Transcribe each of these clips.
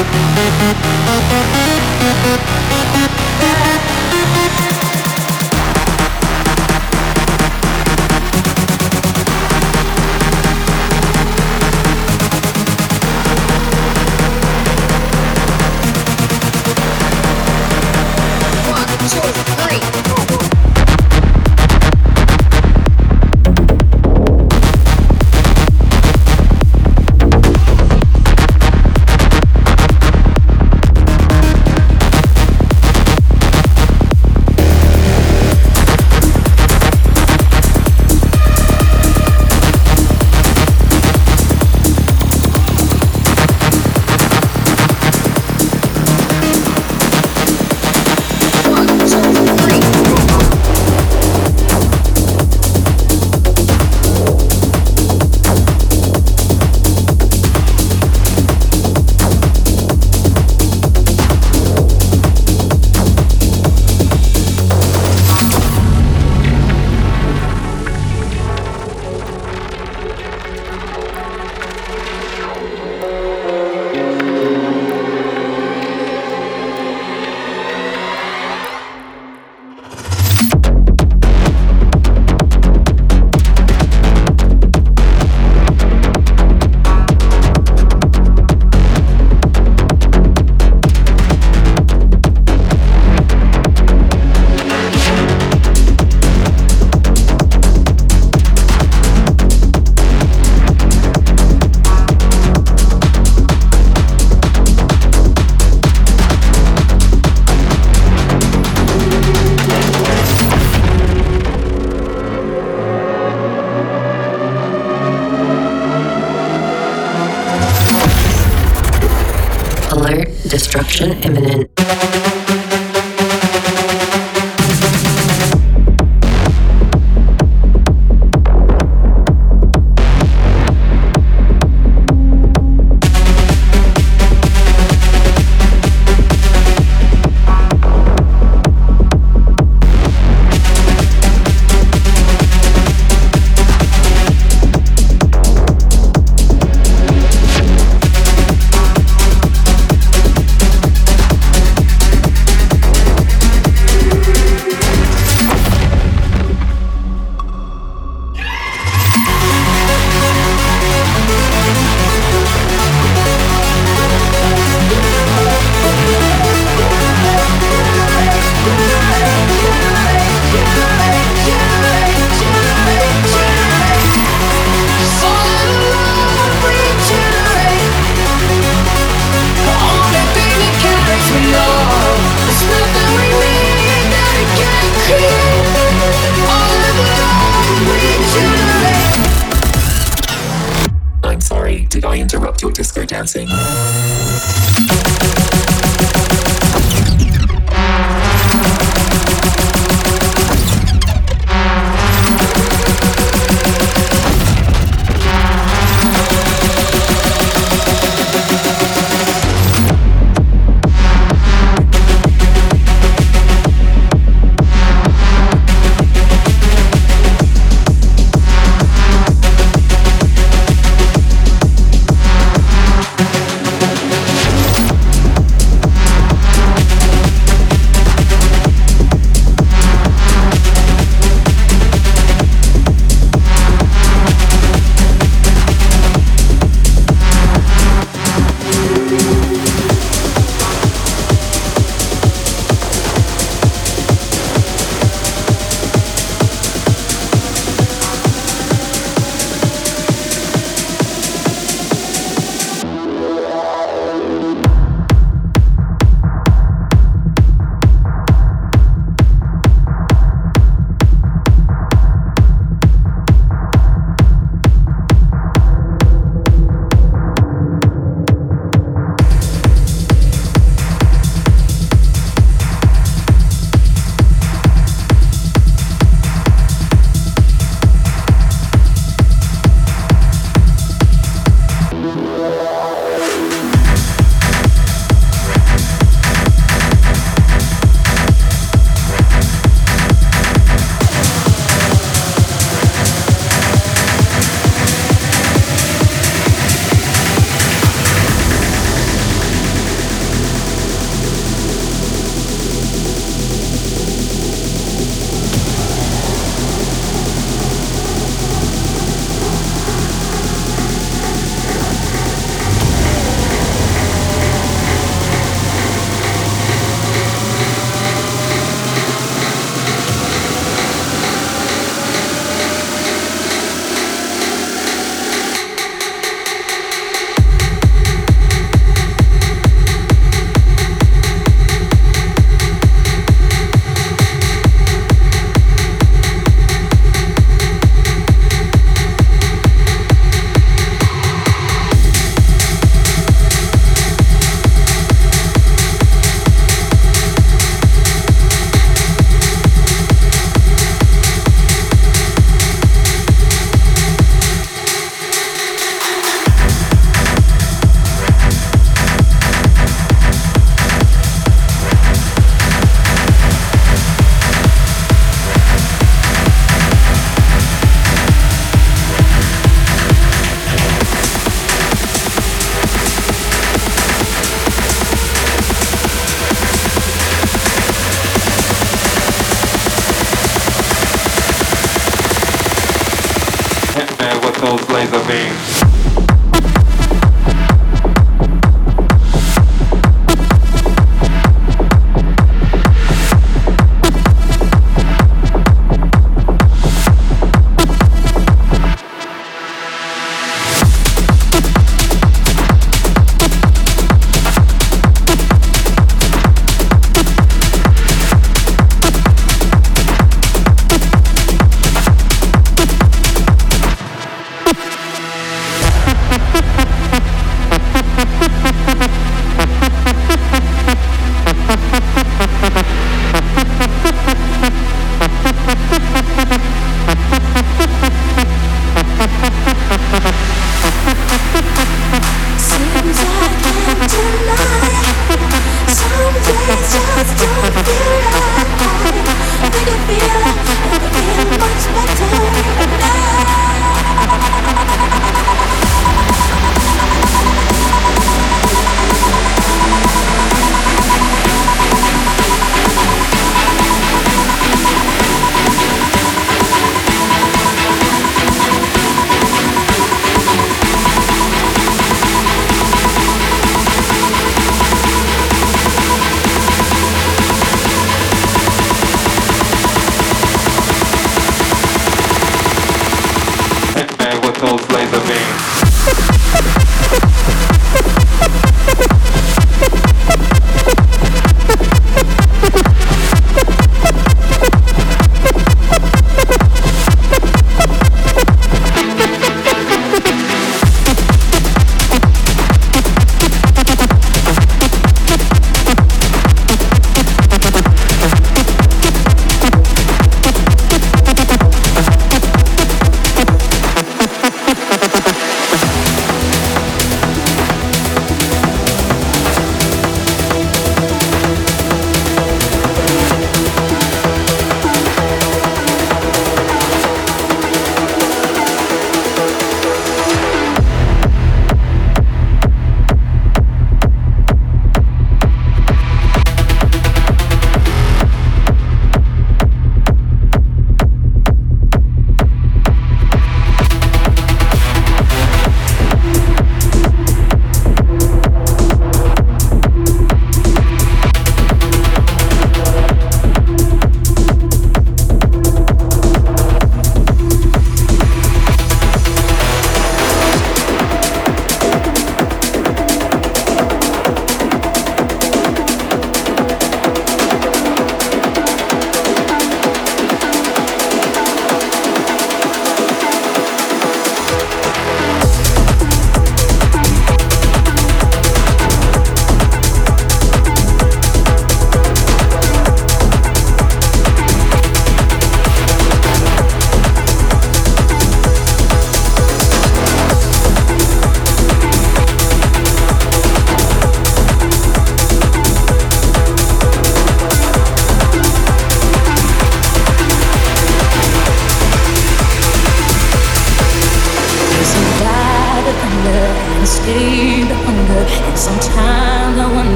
Thank imminent.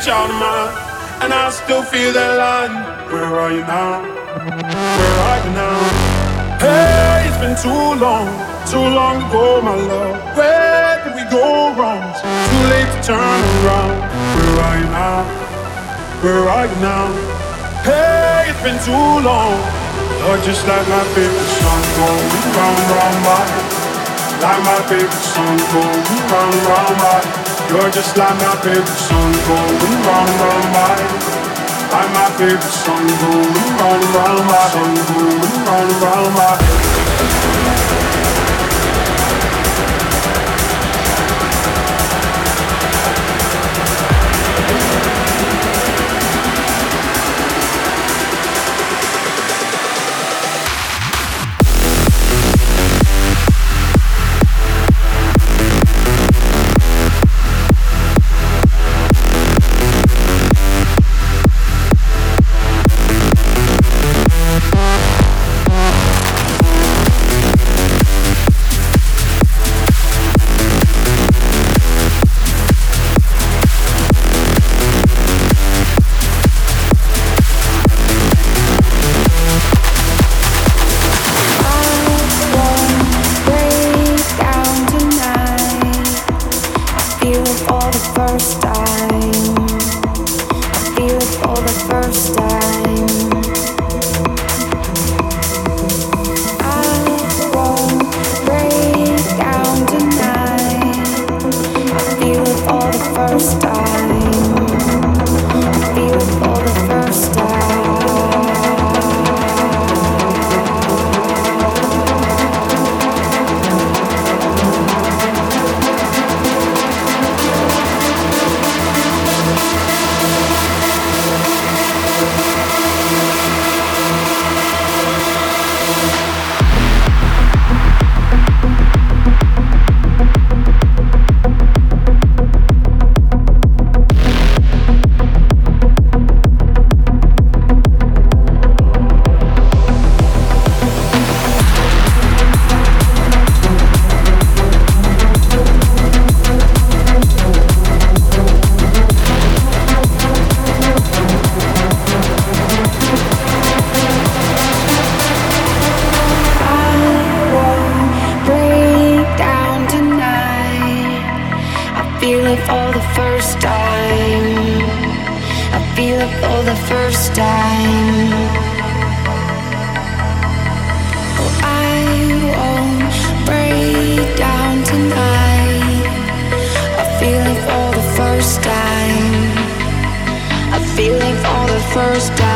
Child mine, and I still feel that line. Where are you now? Where are you now? Hey, it's been too long, too long ago, my love. Where did we go wrong? Too late to turn around. Where are you now? Where are you now? Hey, it's been too long. You're just like my favorite song going round, round my like my favorite song going round round by. You're just like my favorite song going round and round by. Like my favorite song going round and round by. Song going round and round by. first time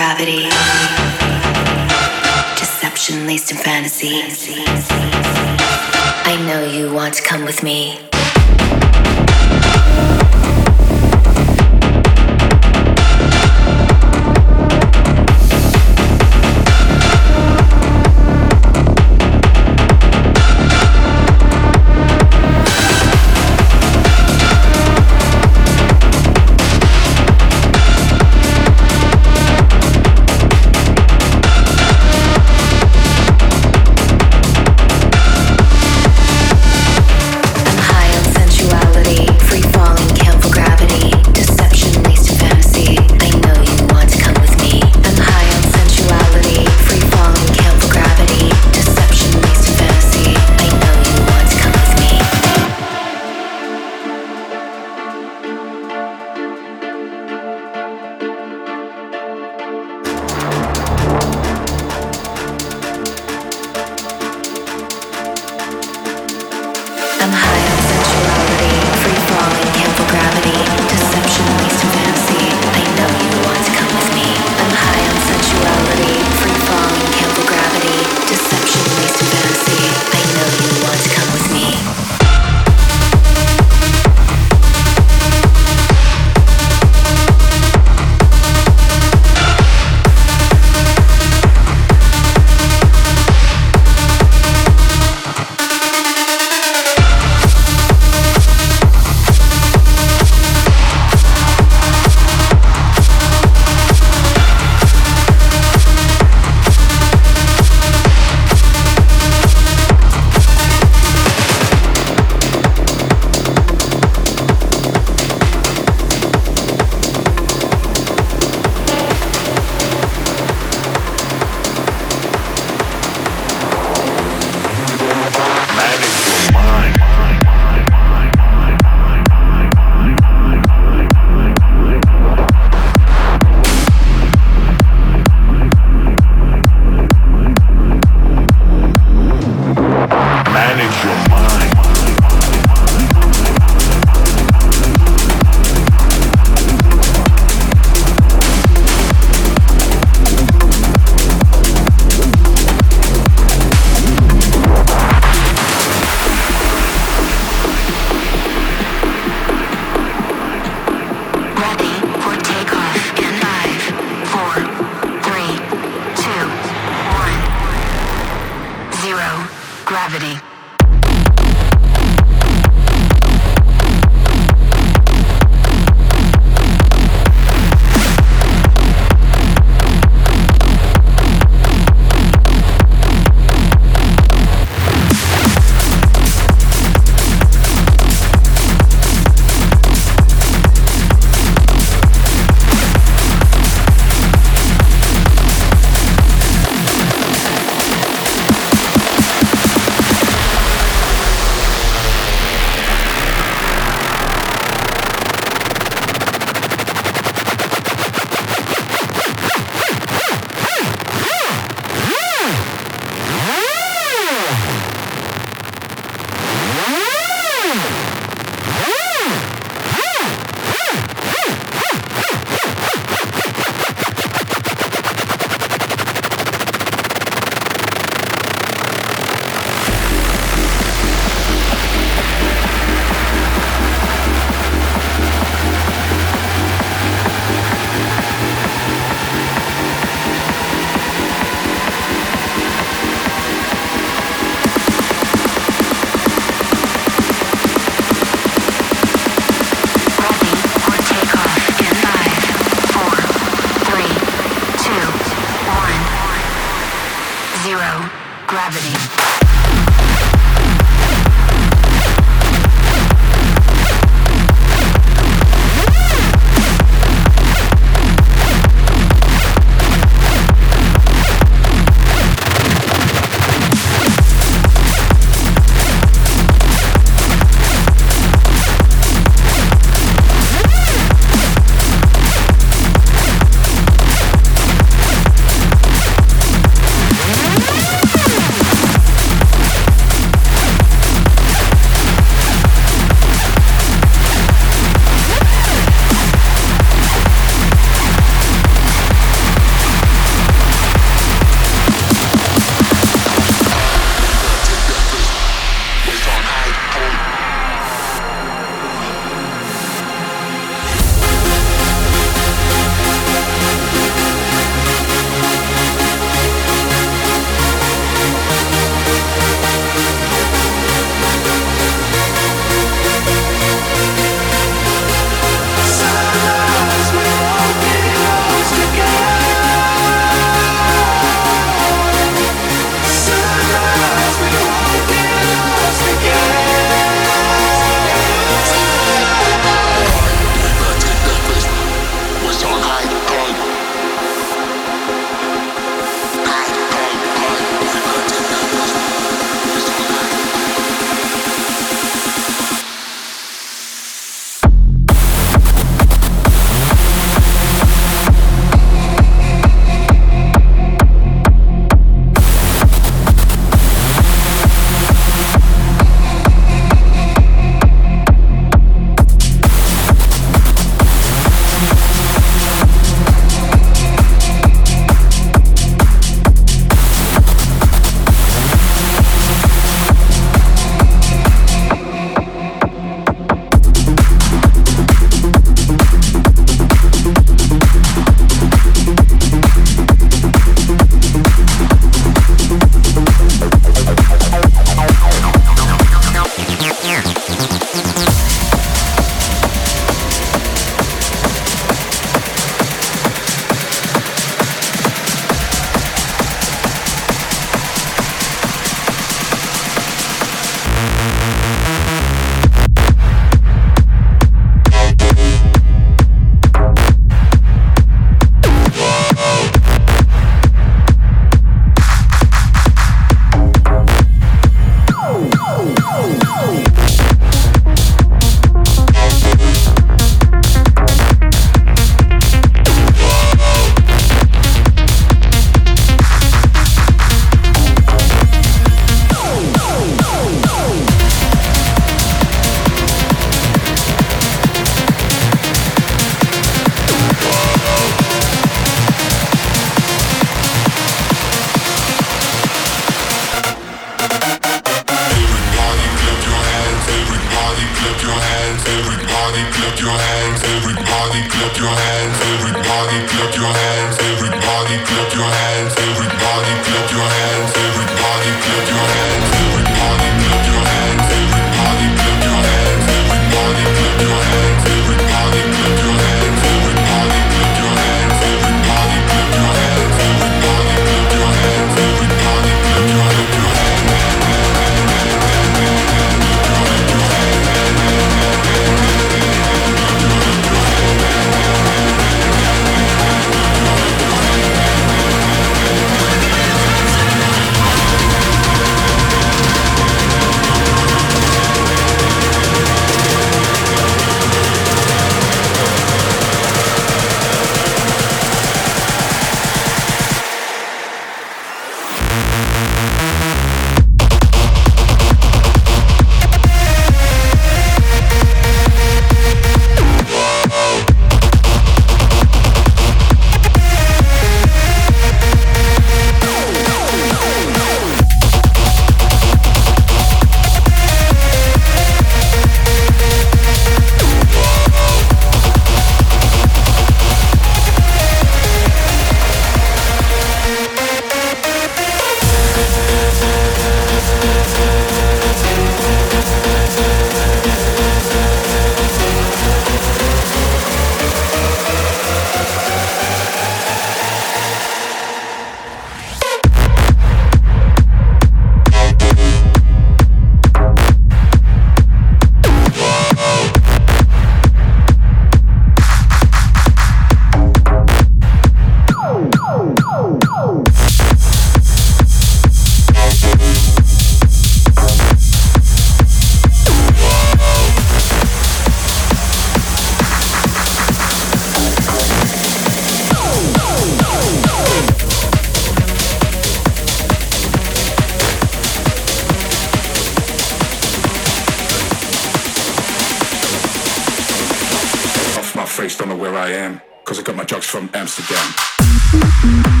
where I am, cause I got my drugs from Amsterdam.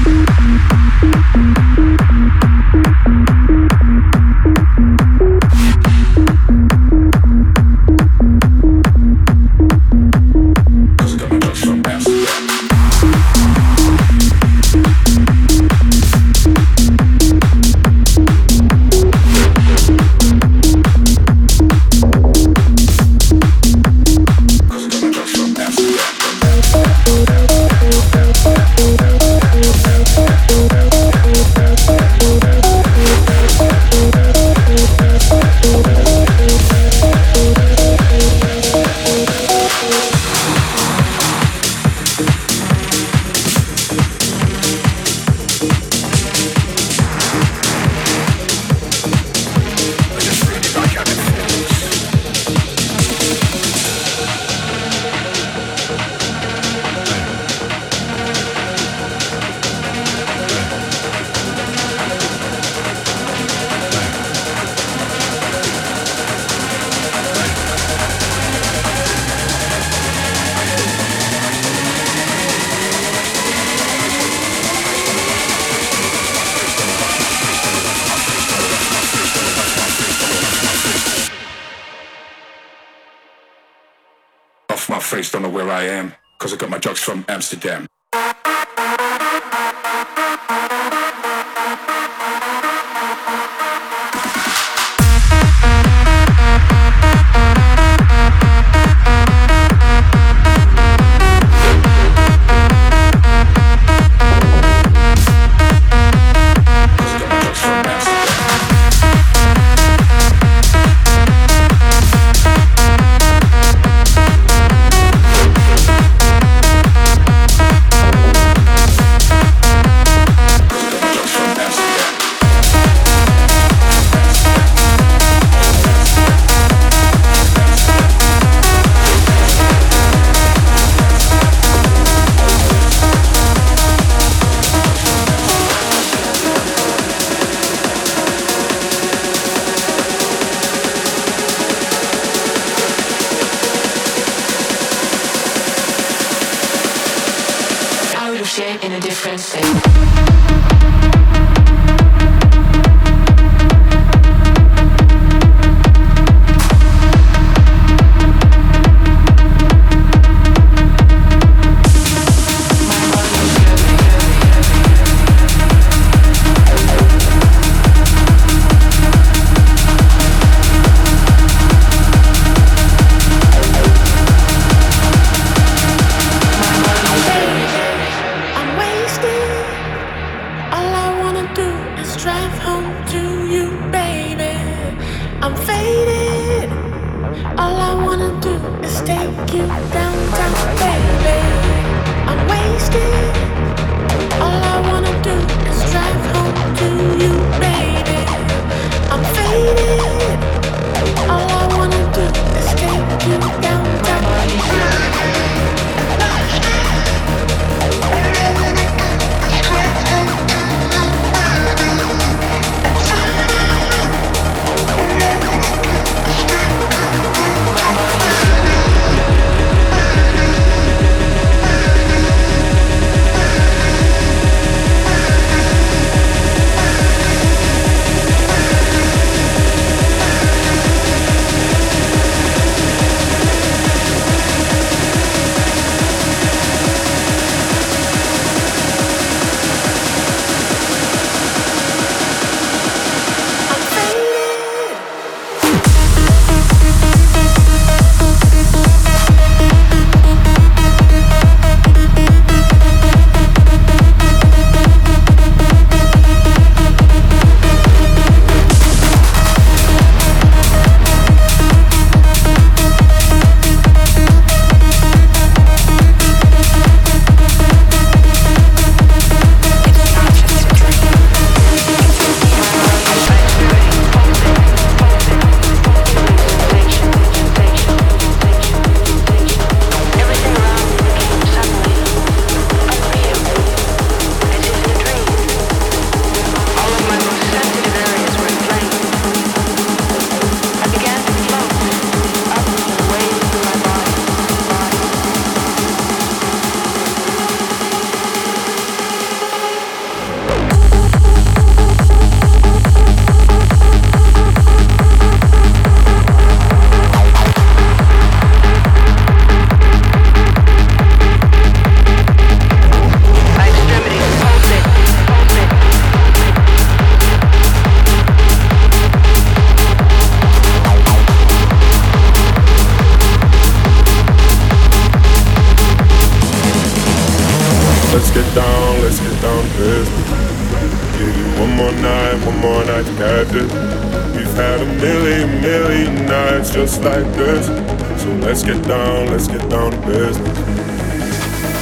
So let's get down, let's get down to business.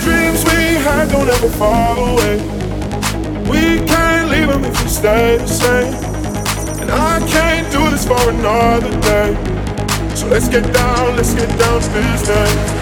Dreams we had don't ever fall away. We can't leave them if we stay the same. And I can't do this for another day. So let's get down, let's get down to business.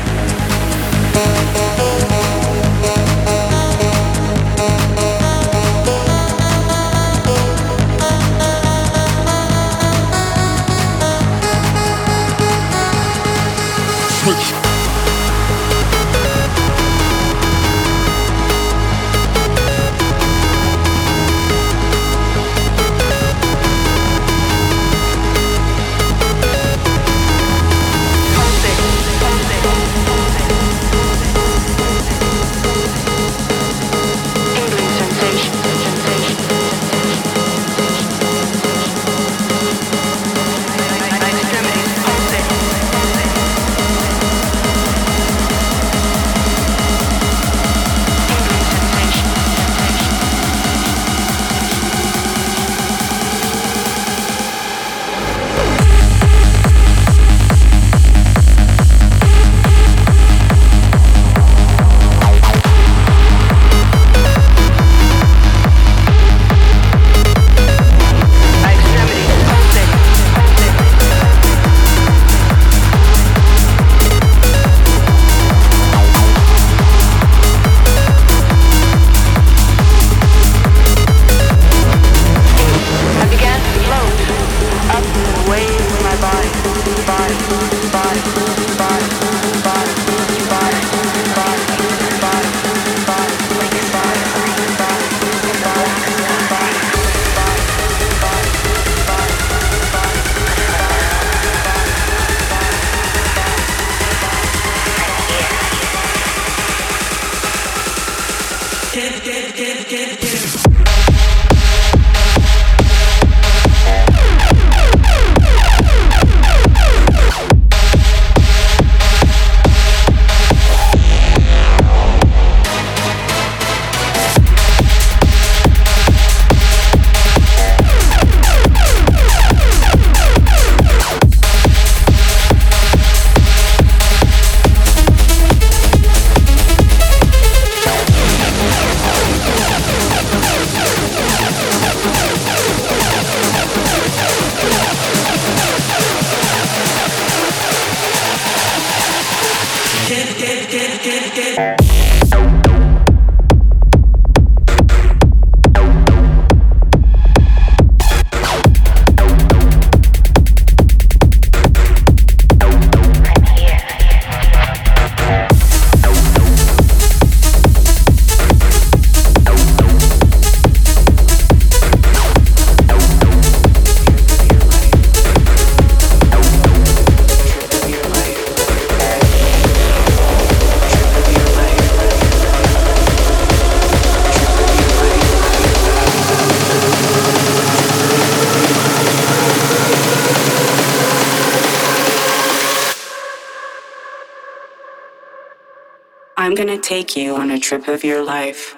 take you on a trip of your life.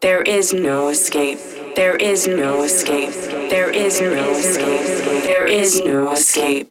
There is no escape. There is no escape. There is no escape. There is no escape.